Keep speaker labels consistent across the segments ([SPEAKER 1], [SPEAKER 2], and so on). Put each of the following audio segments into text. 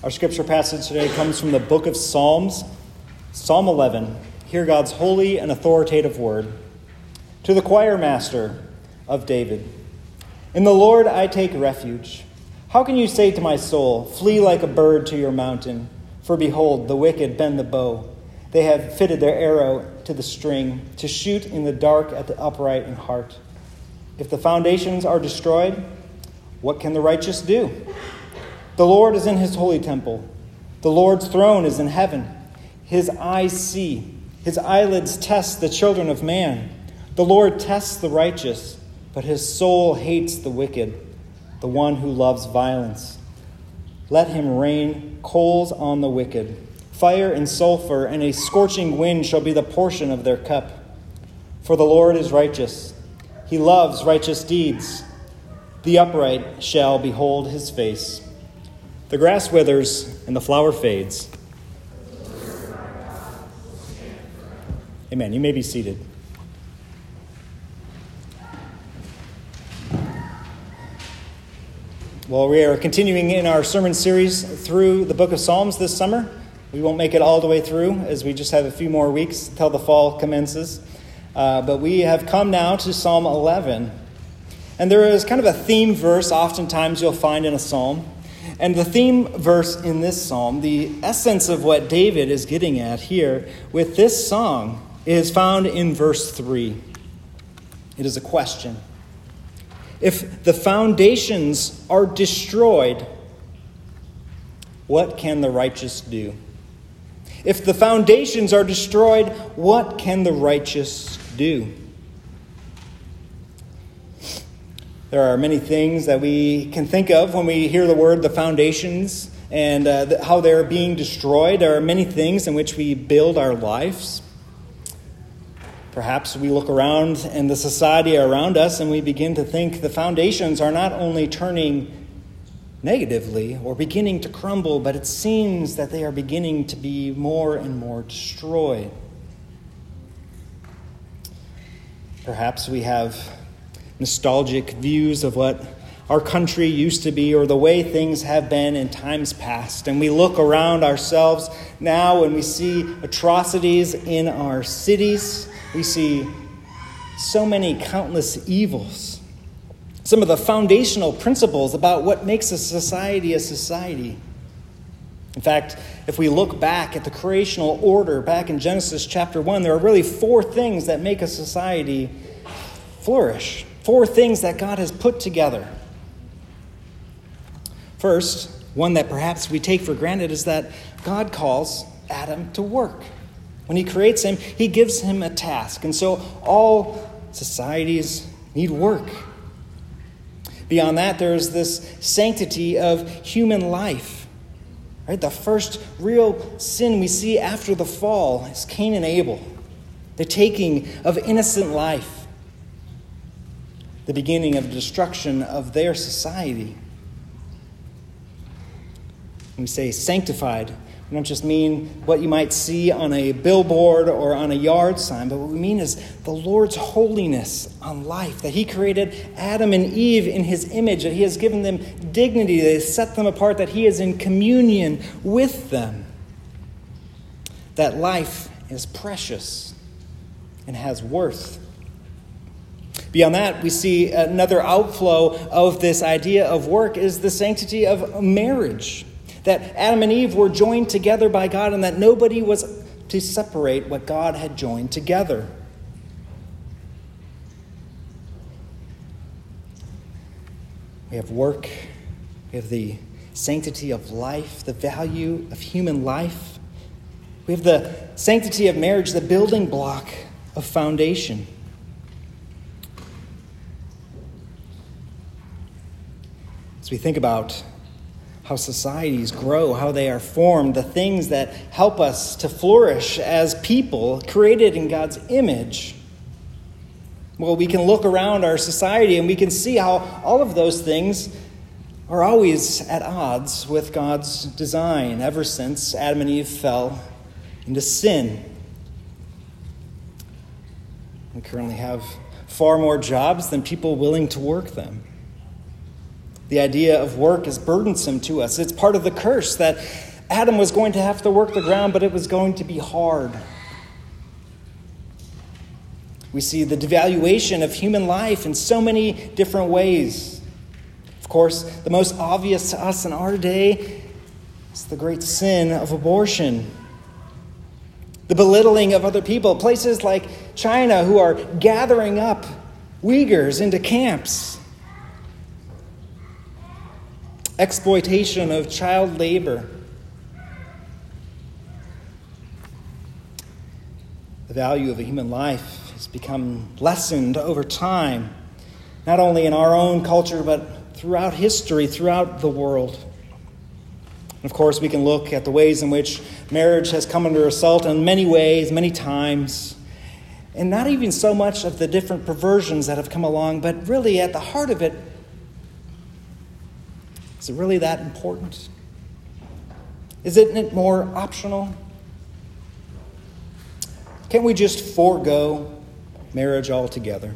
[SPEAKER 1] Our scripture passage today comes from the book of Psalms, Psalm 11. Hear God's holy and authoritative word. To the choir master of David In the Lord I take refuge. How can you say to my soul, Flee like a bird to your mountain? For behold, the wicked bend the bow. They have fitted their arrow to the string, to shoot in the dark at the upright in heart. If the foundations are destroyed, what can the righteous do? The Lord is in his holy temple. The Lord's throne is in heaven. His eyes see, his eyelids test the children of man. The Lord tests the righteous, but his soul hates the wicked, the one who loves violence. Let him rain coals on the wicked. Fire and sulfur and a scorching wind shall be the portion of their cup. For the Lord is righteous. He loves righteous deeds. The upright shall behold his face. The grass withers and the flower fades. Amen. You may be seated. Well, we are continuing in our sermon series through the book of Psalms this summer. We won't make it all the way through as we just have a few more weeks until the fall commences. Uh, but we have come now to Psalm 11. And there is kind of a theme verse, oftentimes you'll find in a psalm. And the theme verse in this psalm, the essence of what David is getting at here with this song, is found in verse 3. It is a question. If the foundations are destroyed, what can the righteous do? If the foundations are destroyed, what can the righteous do? There are many things that we can think of when we hear the word the foundations and uh, how they're being destroyed. There are many things in which we build our lives. Perhaps we look around in the society around us and we begin to think the foundations are not only turning negatively or beginning to crumble, but it seems that they are beginning to be more and more destroyed. Perhaps we have nostalgic views of what our country used to be or the way things have been in times past. And we look around ourselves now and we see atrocities in our cities. We see so many countless evils. Some of the foundational principles about what makes a society a society. In fact, if we look back at the creational order back in Genesis chapter 1, there are really four things that make a society flourish four things that God has put together. First, one that perhaps we take for granted is that God calls Adam to work. When he creates him, he gives him a task. And so all societies need work. Beyond that, there's this sanctity of human life. Right? The first real sin we see after the fall is Cain and Abel, the taking of innocent life the beginning of the destruction of their society. When we say sanctified, we don't just mean what you might see on a billboard or on a yard sign, but what we mean is the Lord's holiness on life, that He created Adam and Eve in His image, that He has given them dignity, that He set them apart, that He is in communion with them. That life is precious and has worth. Beyond that, we see another outflow of this idea of work is the sanctity of marriage. That Adam and Eve were joined together by God and that nobody was to separate what God had joined together. We have work, we have the sanctity of life, the value of human life. We have the sanctity of marriage, the building block of foundation. As we think about how societies grow, how they are formed, the things that help us to flourish as people created in God's image. Well, we can look around our society and we can see how all of those things are always at odds with God's design ever since Adam and Eve fell into sin. We currently have far more jobs than people willing to work them. The idea of work is burdensome to us. It's part of the curse that Adam was going to have to work the ground, but it was going to be hard. We see the devaluation of human life in so many different ways. Of course, the most obvious to us in our day is the great sin of abortion. The belittling of other people, places like China who are gathering up Uyghurs into camps, exploitation of child labor. The value of a human life has become lessened over time, not only in our own culture, but throughout history, throughout the world. And of course, we can look at the ways in which marriage has come under assault in many ways, many times. And not even so much of the different perversions that have come along, but really at the heart of it, is it really that important? Isn't it more optional? Can't we just forego marriage altogether?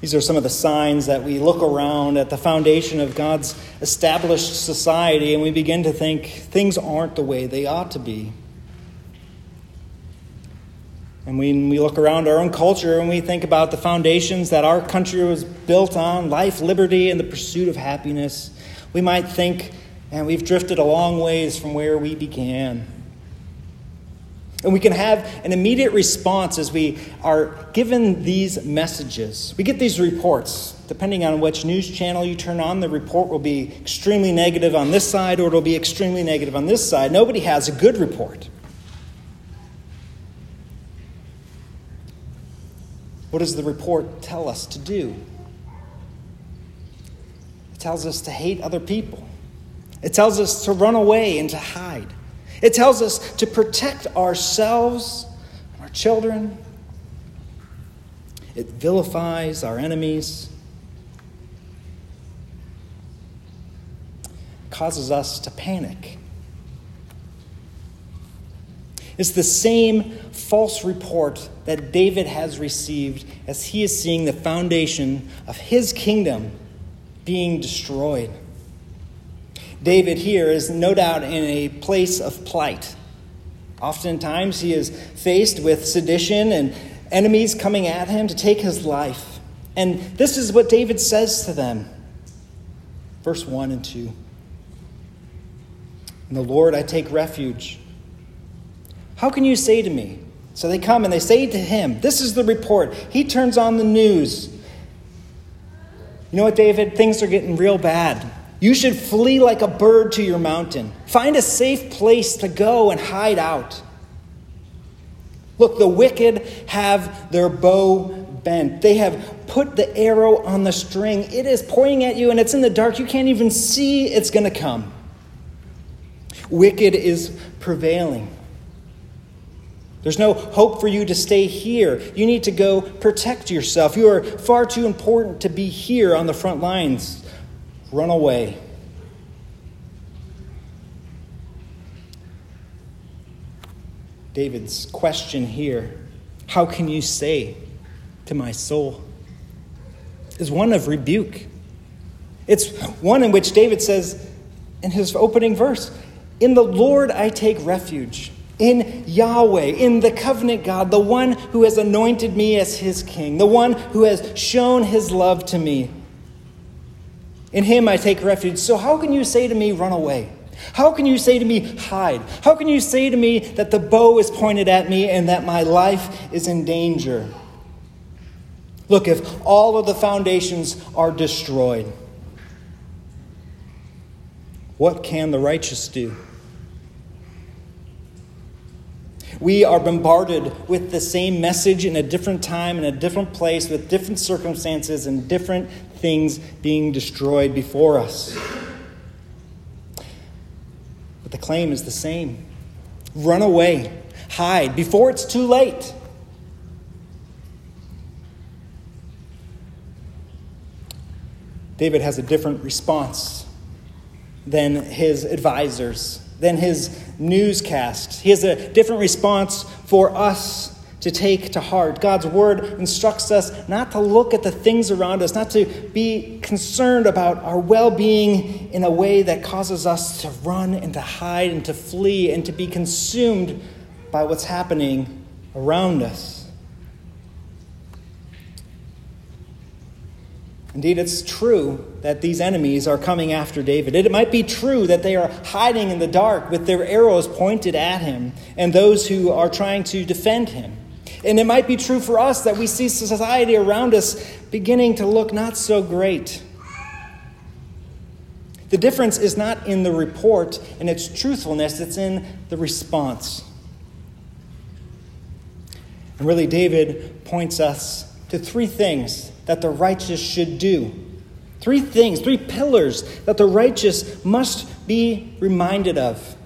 [SPEAKER 1] These are some of the signs that we look around at the foundation of God's established society and we begin to think things aren't the way they ought to be. And when we look around our own culture and we think about the foundations that our country was built on life, liberty, and the pursuit of happiness we might think, and we've drifted a long ways from where we began. And we can have an immediate response as we are given these messages. We get these reports. Depending on which news channel you turn on, the report will be extremely negative on this side or it'll be extremely negative on this side. Nobody has a good report. What does the report tell us to do? It tells us to hate other people. It tells us to run away and to hide. It tells us to protect ourselves, our children. It vilifies our enemies. It causes us to panic. It's the same false report that David has received as he is seeing the foundation of his kingdom being destroyed. David here is no doubt in a place of plight. Oftentimes, he is faced with sedition and enemies coming at him to take his life. And this is what David says to them. Verse 1 and 2. In the Lord I take refuge. How can you say to me? So they come and they say to him, This is the report. He turns on the news. You know what, David? Things are getting real bad. You should flee like a bird to your mountain. Find a safe place to go and hide out. Look, the wicked have their bow bent. They have put the arrow on the string. It is pointing at you and it's in the dark. You can't even see it's going to come. Wicked is prevailing. There's no hope for you to stay here. You need to go protect yourself. You are far too important to be here on the front lines. Run away. David's question here how can you say to my soul? is one of rebuke. It's one in which David says in his opening verse, In the Lord I take refuge in Yahweh, in the covenant God, the one who has anointed me as his king, the one who has shown his love to me. In him I take refuge. So, how can you say to me, run away? How can you say to me, hide? How can you say to me that the bow is pointed at me and that my life is in danger? Look, if all of the foundations are destroyed, what can the righteous do? We are bombarded with the same message in a different time, in a different place, with different circumstances and different things being destroyed before us. But the claim is the same run away, hide before it's too late. David has a different response than his advisors than his newscast. He has a different response for us to take to heart. God's word instructs us not to look at the things around us, not to be concerned about our well being in a way that causes us to run and to hide and to flee and to be consumed by what's happening around us. Indeed, it's true that these enemies are coming after David. It might be true that they are hiding in the dark with their arrows pointed at him and those who are trying to defend him. And it might be true for us that we see society around us beginning to look not so great. The difference is not in the report and its truthfulness, it's in the response. And really, David points us to three things that the righteous should do. Three things, three pillars that the righteous must be reminded of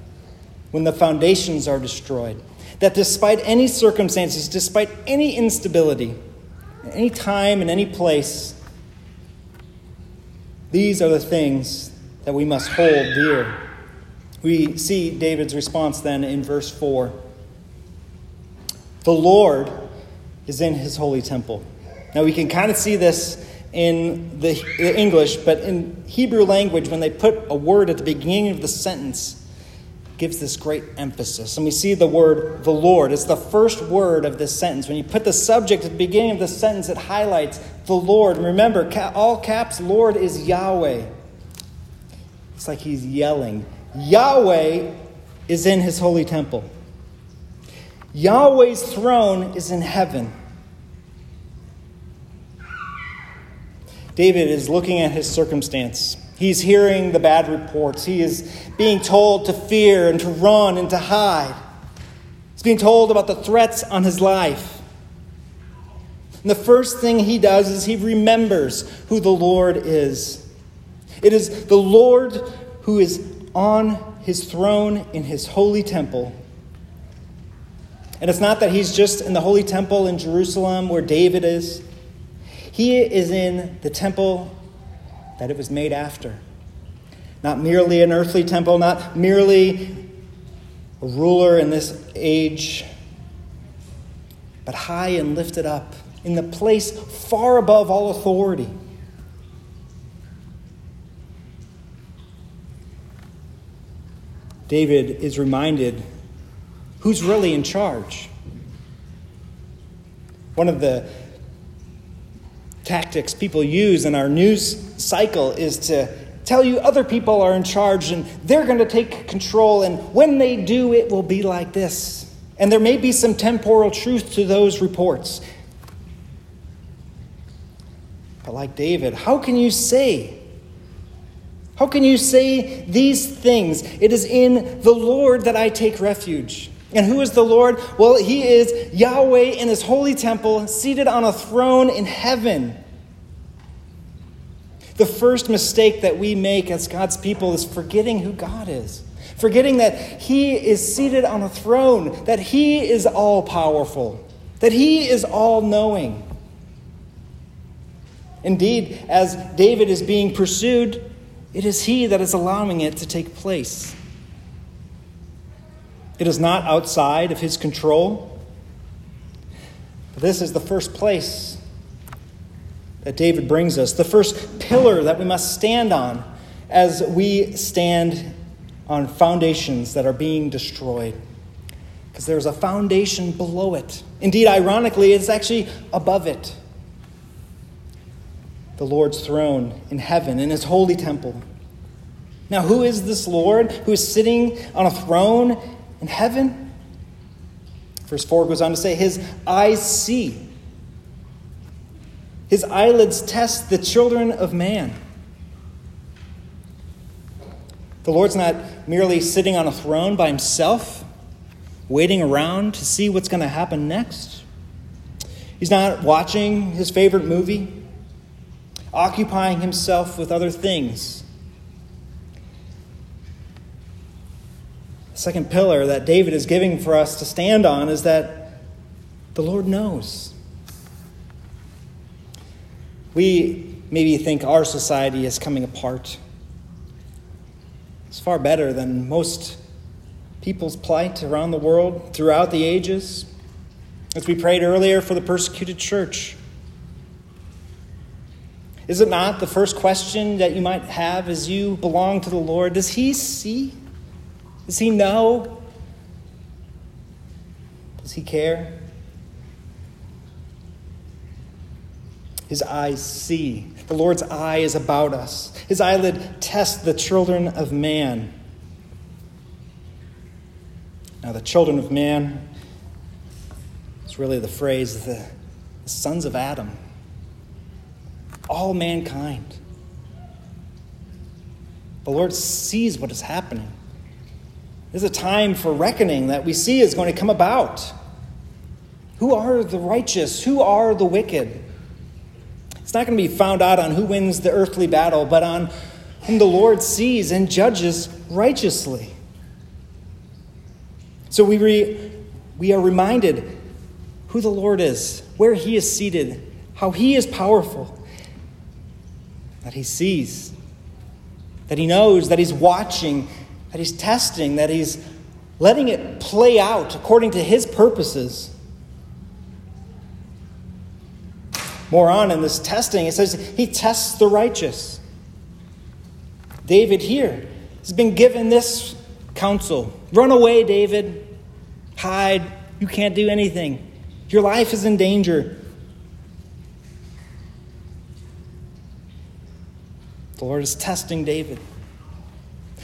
[SPEAKER 1] when the foundations are destroyed. That despite any circumstances, despite any instability, any time and any place, these are the things that we must hold dear. We see David's response then in verse 4. The Lord is in his holy temple. Now, we can kind of see this in the English, but in Hebrew language, when they put a word at the beginning of the sentence, gives this great emphasis. And we see the word the Lord. It's the first word of this sentence. When you put the subject at the beginning of the sentence, it highlights the Lord. And remember, all caps, Lord is Yahweh. It's like he's yelling. Yahweh is in his holy temple. Yahweh's throne is in heaven. David is looking at his circumstance. He's hearing the bad reports. He is being told to fear and to run and to hide. He's being told about the threats on his life. And the first thing he does is he remembers who the Lord is. It is the Lord who is on his throne in his holy temple. And it's not that he's just in the holy temple in Jerusalem where David is. He is in the temple that it was made after. Not merely an earthly temple, not merely a ruler in this age, but high and lifted up in the place far above all authority. David is reminded who's really in charge. One of the tactics people use in our news cycle is to tell you other people are in charge and they're going to take control, and when they do, it will be like this. And there may be some temporal truth to those reports. But like David, how can you say? How can you say these things? It is in the Lord that I take refuge. And who is the Lord? Well, he is Yahweh in his holy temple, seated on a throne in heaven. The first mistake that we make as God's people is forgetting who God is, forgetting that he is seated on a throne, that he is all powerful, that he is all knowing. Indeed, as David is being pursued, it is he that is allowing it to take place. It is not outside of his control. But this is the first place that David brings us, the first pillar that we must stand on as we stand on foundations that are being destroyed. Because there's a foundation below it. Indeed, ironically, it's actually above it. The Lord's throne in heaven, in his holy temple. Now, who is this Lord who is sitting on a throne in heaven. Verse 4 goes on to say, His eyes see, His eyelids test the children of man. The Lord's not merely sitting on a throne by himself, waiting around to see what's going to happen next. He's not watching his favorite movie, occupying himself with other things. Second pillar that David is giving for us to stand on is that the Lord knows. We maybe think our society is coming apart. It's far better than most people's plight around the world throughout the ages. As we prayed earlier for the persecuted church. Is it not the first question that you might have as you belong to the Lord? Does He see? Does He know? Does He care? His eyes see. The Lord's eye is about us. His eyelid tests the children of man. Now, the children of man is really the phrase the, the sons of Adam, all mankind. The Lord sees what is happening. There's a time for reckoning that we see is going to come about. Who are the righteous? Who are the wicked? It's not going to be found out on who wins the earthly battle, but on whom the Lord sees and judges righteously. So we, re, we are reminded who the Lord is, where he is seated, how he is powerful, that he sees, that he knows, that he's watching, that he's testing, that he's letting it play out according to his purposes. More on in this testing, it says he tests the righteous. David here has been given this counsel run away, David. Hide. You can't do anything. Your life is in danger. The Lord is testing David.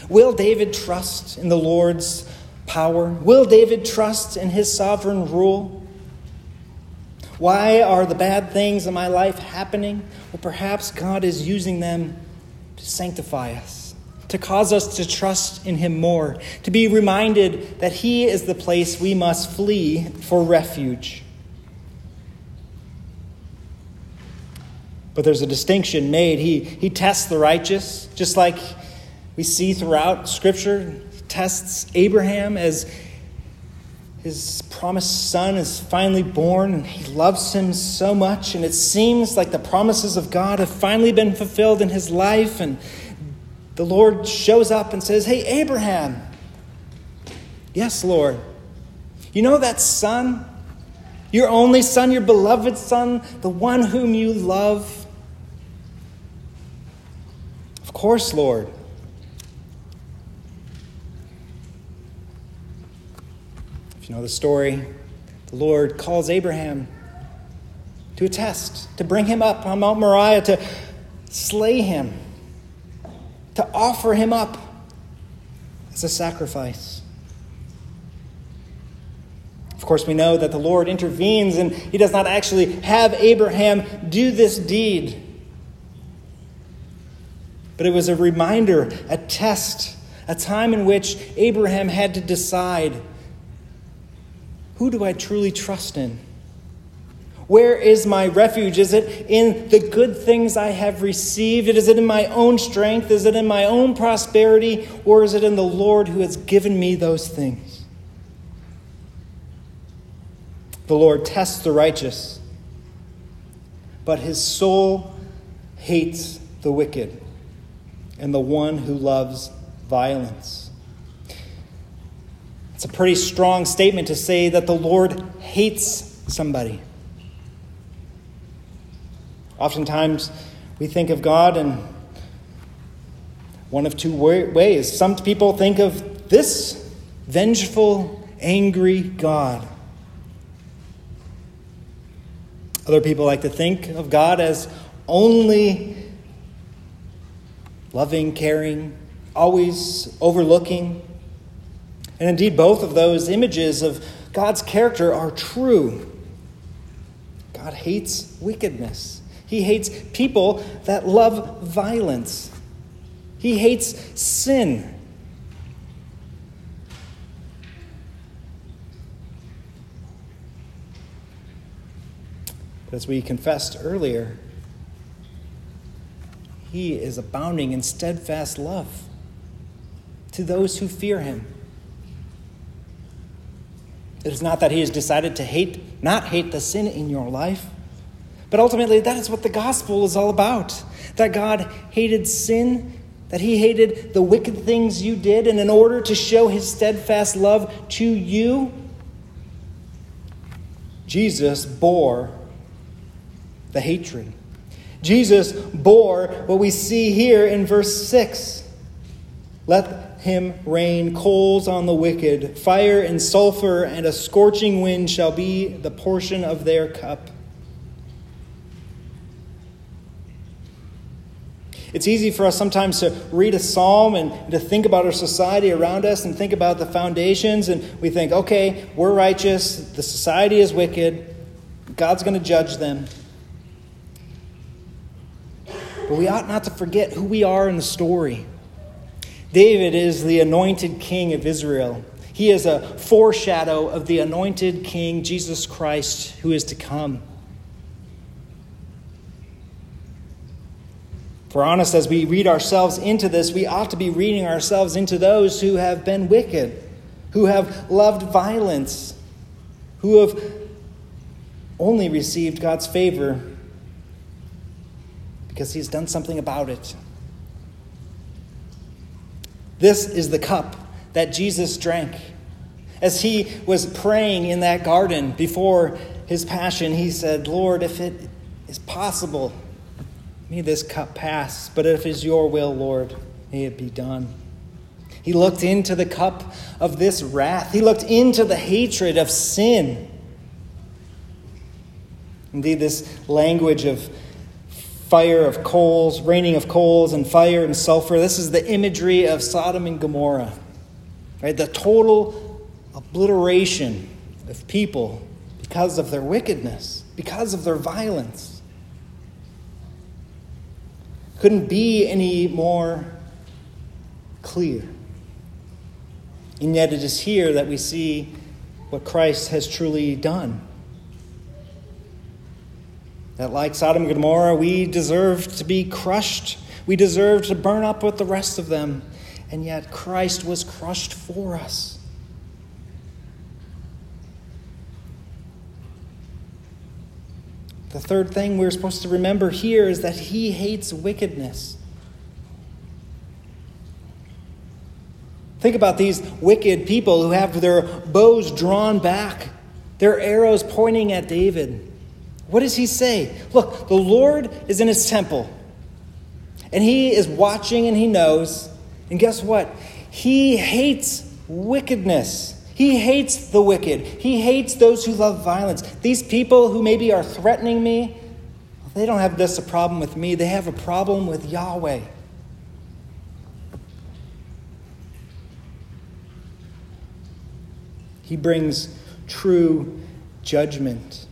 [SPEAKER 1] Will David trust in the Lord's power? Will David trust in his sovereign rule? Why are the bad things in my life happening? Well, perhaps God is using them to sanctify us, to cause us to trust in Him more, to be reminded that He is the place we must flee for refuge. But there's a distinction made. He, he tests the righteous, just like we see throughout Scripture. Tests Abraham as his promised son is finally born, and he loves him so much, and it seems like the promises of God have finally been fulfilled in his life. And the Lord shows up and says, Hey, Abraham. Yes, Lord. You know that son? Your only son, your beloved son, the one whom you love? Of course, Lord. Know the story, the Lord calls Abraham to a test, to bring him up on Mount Moriah, to slay him, to offer him up as a sacrifice. Of course, we know that the Lord intervenes and he does not actually have Abraham do this deed. But it was a reminder, a test, a time in which Abraham had to decide who do I truly trust in? Where is my refuge? Is it in the good things I have received? Is it in my own strength? Is it in my own prosperity? Or is it in the Lord who has given me those things? The Lord tests the righteous, but his soul hates the wicked and the one who loves violence. It's a pretty strong statement to say that the Lord hates somebody. Oftentimes, we think of God in one of two ways. Some people think of this vengeful, angry God. Other people like to think of God as only loving, caring, always overlooking, and indeed, both of those images of God's character are true. God hates wickedness, He hates people that love violence, He hates sin. But as we confessed earlier, He is abounding in steadfast love to those who fear Him. It is not that he has decided to hate, not hate the sin in your life, but ultimately that is what the gospel is all about. That God hated sin, that he hated the wicked things you did, and in order to show his steadfast love to you, Jesus bore the hatred. Jesus bore what we see here in verse 6. Let him rain coals on the wicked, fire and sulfur, and a scorching wind shall be the portion of their cup. It's easy for us sometimes to read a psalm and to think about our society around us and think about the foundations, and we think, okay, we're righteous, the society is wicked, God's going to judge them. But we ought not to forget who we are in the story. David is the anointed king of Israel. He is a foreshadow of the anointed king, Jesus Christ, who is to come. For honest, as we read ourselves into this, we ought to be reading ourselves into those who have been wicked, who have loved violence, who have only received God's favor because He's done something about it. This is the cup that Jesus drank. As he was praying in that garden before his passion, he said, Lord, if it is possible, May this cup pass, but if it is your will, Lord, may it be done. He looked into the cup of this wrath. He looked into the hatred of sin. Indeed, this language of fire of coals, raining of coals, and fire and sulfur, this is the imagery of Sodom and Gomorrah. Right? The total obliteration of people because of their wickedness, because of their violence couldn't be any more clear. And yet, it is here that we see what Christ has truly done. That, like Sodom and Gomorrah, we deserve to be crushed. We deserve to burn up with the rest of them. And yet, Christ was crushed for us. The third thing we're supposed to remember here is that he hates wickedness. Think about these wicked people who have their bows drawn back, their arrows pointing at David. What does he say? Look, the Lord is in his temple, and he is watching and he knows. And guess what? He hates wickedness. He hates the wicked. He hates those who love violence. These people who maybe are threatening me, they don't have just a problem with me, they have a problem with Yahweh. He brings true judgment.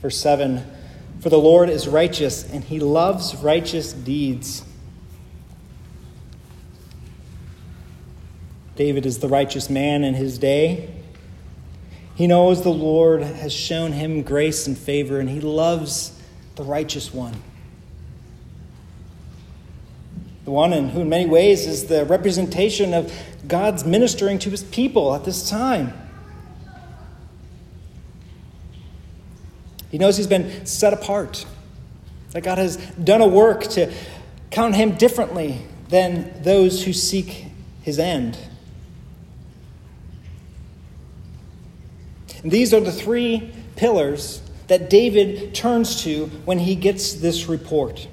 [SPEAKER 1] Verse 7 For the Lord is righteous, and he loves righteous deeds. David is the righteous man in his day. He knows the Lord has shown him grace and favor, and he loves the righteous one. The one in who, in many ways, is the representation of God's ministering to his people at this time. He knows he's been set apart, that God has done a work to count him differently than those who seek his end. And these are the three pillars that David turns to when he gets this report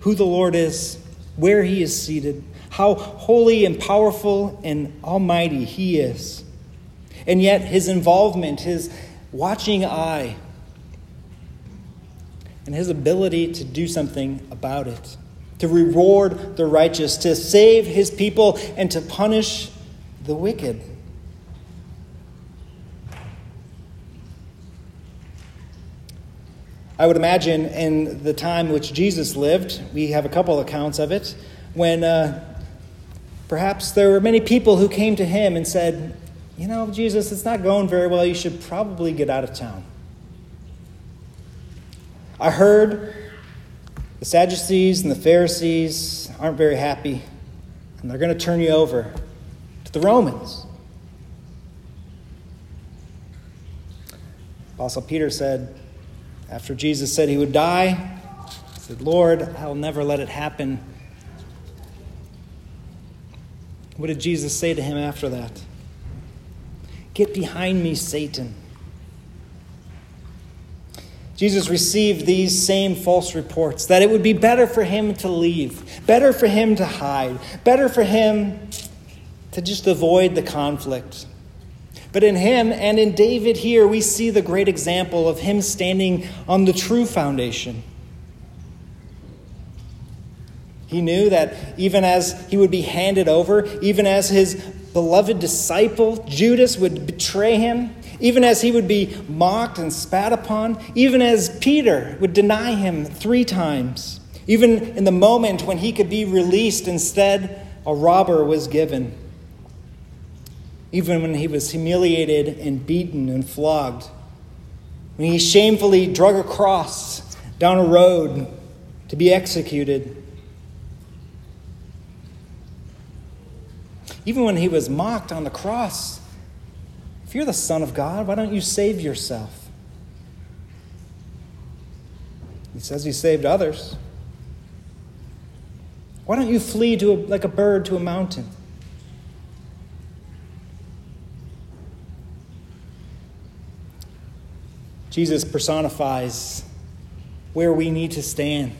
[SPEAKER 1] who the Lord is, where he is seated, how holy and powerful and almighty he is. And yet, his involvement, his watching eye, and his ability to do something about it, to reward the righteous, to save his people, and to punish the wicked. I would imagine in the time which Jesus lived, we have a couple accounts of it, when uh, perhaps there were many people who came to him and said, You know, Jesus, it's not going very well. You should probably get out of town. I heard the Sadducees and the Pharisees aren't very happy, and they're going to turn you over to the Romans. Apostle Peter said, after Jesus said he would die, he said, Lord, I'll never let it happen. What did Jesus say to him after that? Get behind me, Satan. Jesus received these same false reports that it would be better for him to leave, better for him to hide, better for him to just avoid the conflict. But in him and in David here, we see the great example of him standing on the true foundation. He knew that even as he would be handed over, even as his beloved disciple Judas would betray him, even as he would be mocked and spat upon, even as Peter would deny him three times, even in the moment when he could be released, instead, a robber was given. Even when he was humiliated and beaten and flogged, when he shamefully drug a cross down a road to be executed, even when he was mocked on the cross. If you're the Son of God, why don't you save yourself? He says he saved others. Why don't you flee to a, like a bird to a mountain? Jesus personifies where we need to stand.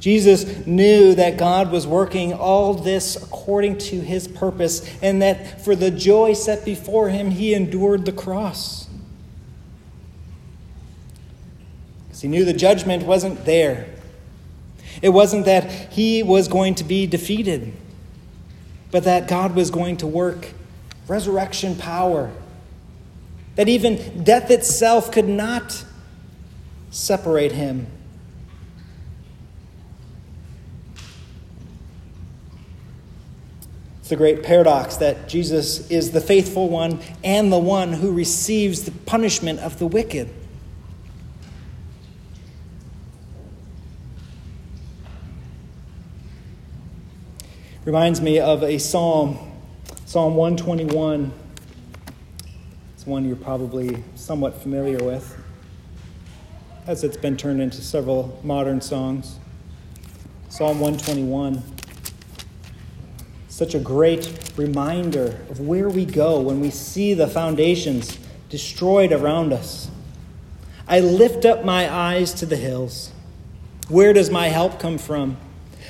[SPEAKER 1] Jesus knew that God was working all this according to his purpose, and that for the joy set before him, he endured the cross. Because he knew the judgment wasn't there. It wasn't that he was going to be defeated, but that God was going to work resurrection power that even death itself could not separate him. It's the great paradox that Jesus is the faithful one and the one who receives the punishment of the wicked. Reminds me of a psalm, Psalm 121 It's one you're probably somewhat familiar with, as it's been turned into several modern songs. Psalm 121. Such a great reminder of where we go when we see the foundations destroyed around us. I lift up my eyes to the hills. Where does my help come from?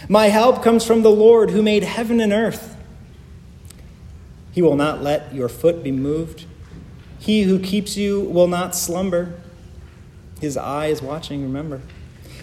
[SPEAKER 1] My help comes from the Lord who made heaven and earth. He will not let your foot be moved. He who keeps you will not slumber. His eye is watching, remember.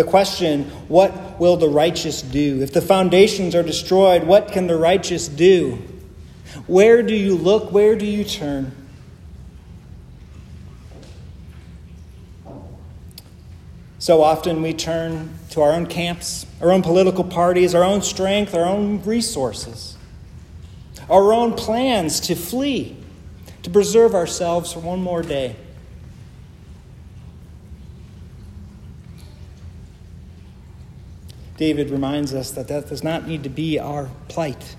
[SPEAKER 1] The question, what will the righteous do? If the foundations are destroyed, what can the righteous do? Where do you look? Where do you turn? So often we turn to our own camps, our own political parties, our own strength, our own resources, our own plans to flee, to preserve ourselves for one more day. David reminds us that that does not need to be our plight.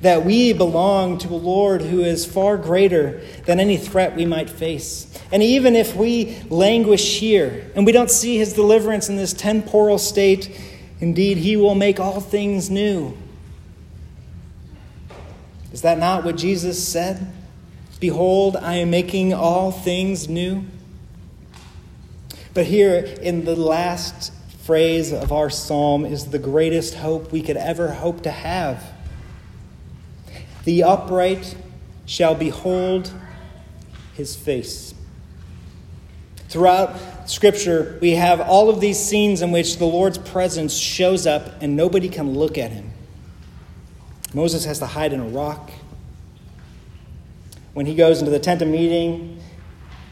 [SPEAKER 1] That we belong to a Lord who is far greater than any threat we might face. And even if we languish here and we don't see his deliverance in this temporal state, indeed, he will make all things new. Is that not what Jesus said? Behold, I am making all things new. But here in the last phrase of our psalm is the greatest hope we could ever hope to have. The upright shall behold his face. Throughout Scripture, we have all of these scenes in which the Lord's presence shows up and nobody can look at him. Moses has to hide in a rock. When he goes into the tent of meeting,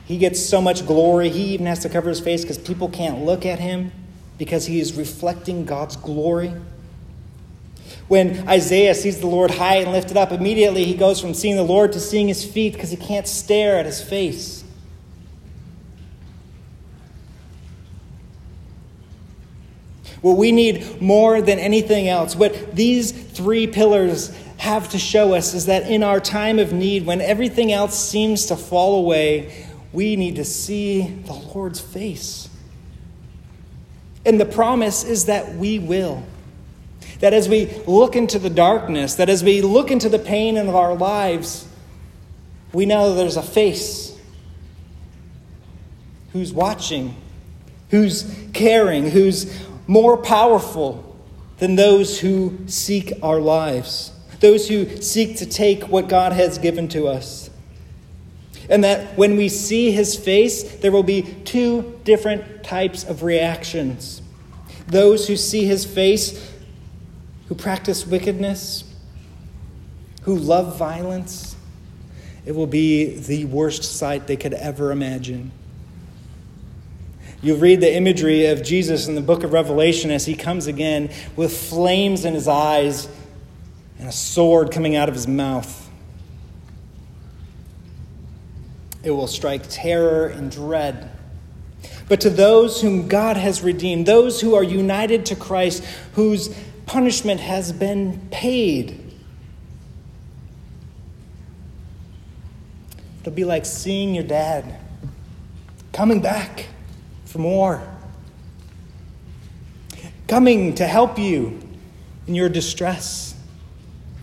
[SPEAKER 1] he gets so much glory, he even has to cover his face because people can't look at him because he is reflecting God's glory. When Isaiah sees the Lord high and lifted up, immediately he goes from seeing the Lord to seeing his feet because he can't stare at his face. What we need more than anything else, what these three pillars have to show us, is that in our time of need, when everything else seems to fall away, we need to see the Lord's face. And the promise is that we will. That as we look into the darkness, that as we look into the pain of our lives, we know there's a face who's watching, who's caring, who's more powerful than those who seek our lives, those who seek to take what God has given to us. And that when we see his face, there will be two different types of reactions. Those who see his face, who practice wickedness, who love violence, it will be the worst sight they could ever imagine. You read the imagery of Jesus in the book of Revelation as he comes again with flames in his eyes and a sword coming out of his mouth. It will strike terror and dread. But to those whom God has redeemed, those who are united to Christ, whose punishment has been paid, it'll be like seeing your dad coming back for more. Coming to help you in your distress,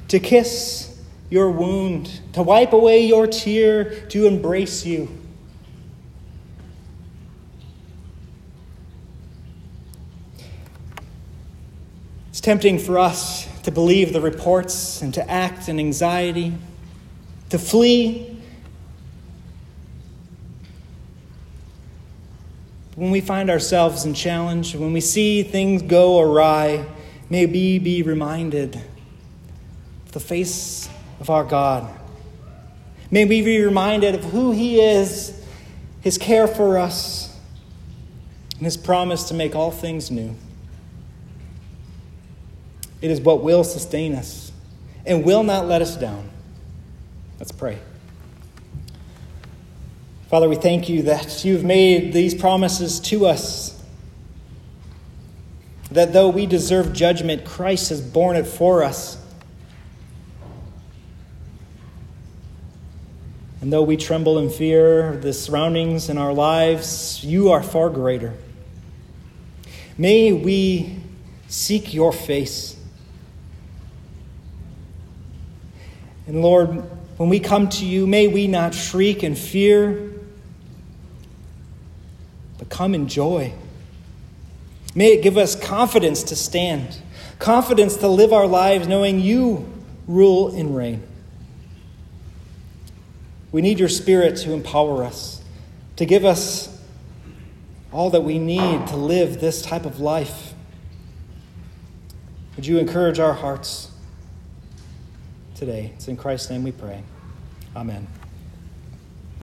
[SPEAKER 1] to kiss your wound, to wipe away your tear, to embrace you. It's tempting for us to believe the reports and to act in anxiety, to flee When we find ourselves in challenge, when we see things go awry, may we be reminded the face of our God. May we be reminded of who He is, His care for us, and His promise to make all things new. It is what will sustain us and will not let us down. Let's pray. Father, we thank you that you've made these promises to us. That though we deserve judgment, Christ has borne it for us. And though we tremble in fear, the surroundings in our lives, you are far greater. May we seek your face. And Lord, when we come to you, may we not shriek in fear but come in joy. May it give us confidence to stand, confidence to live our lives knowing you rule and reign. We need your Spirit to empower us, to give us all that we need to live this type of life. Would you encourage our hearts today? It's in Christ's name we pray. Amen.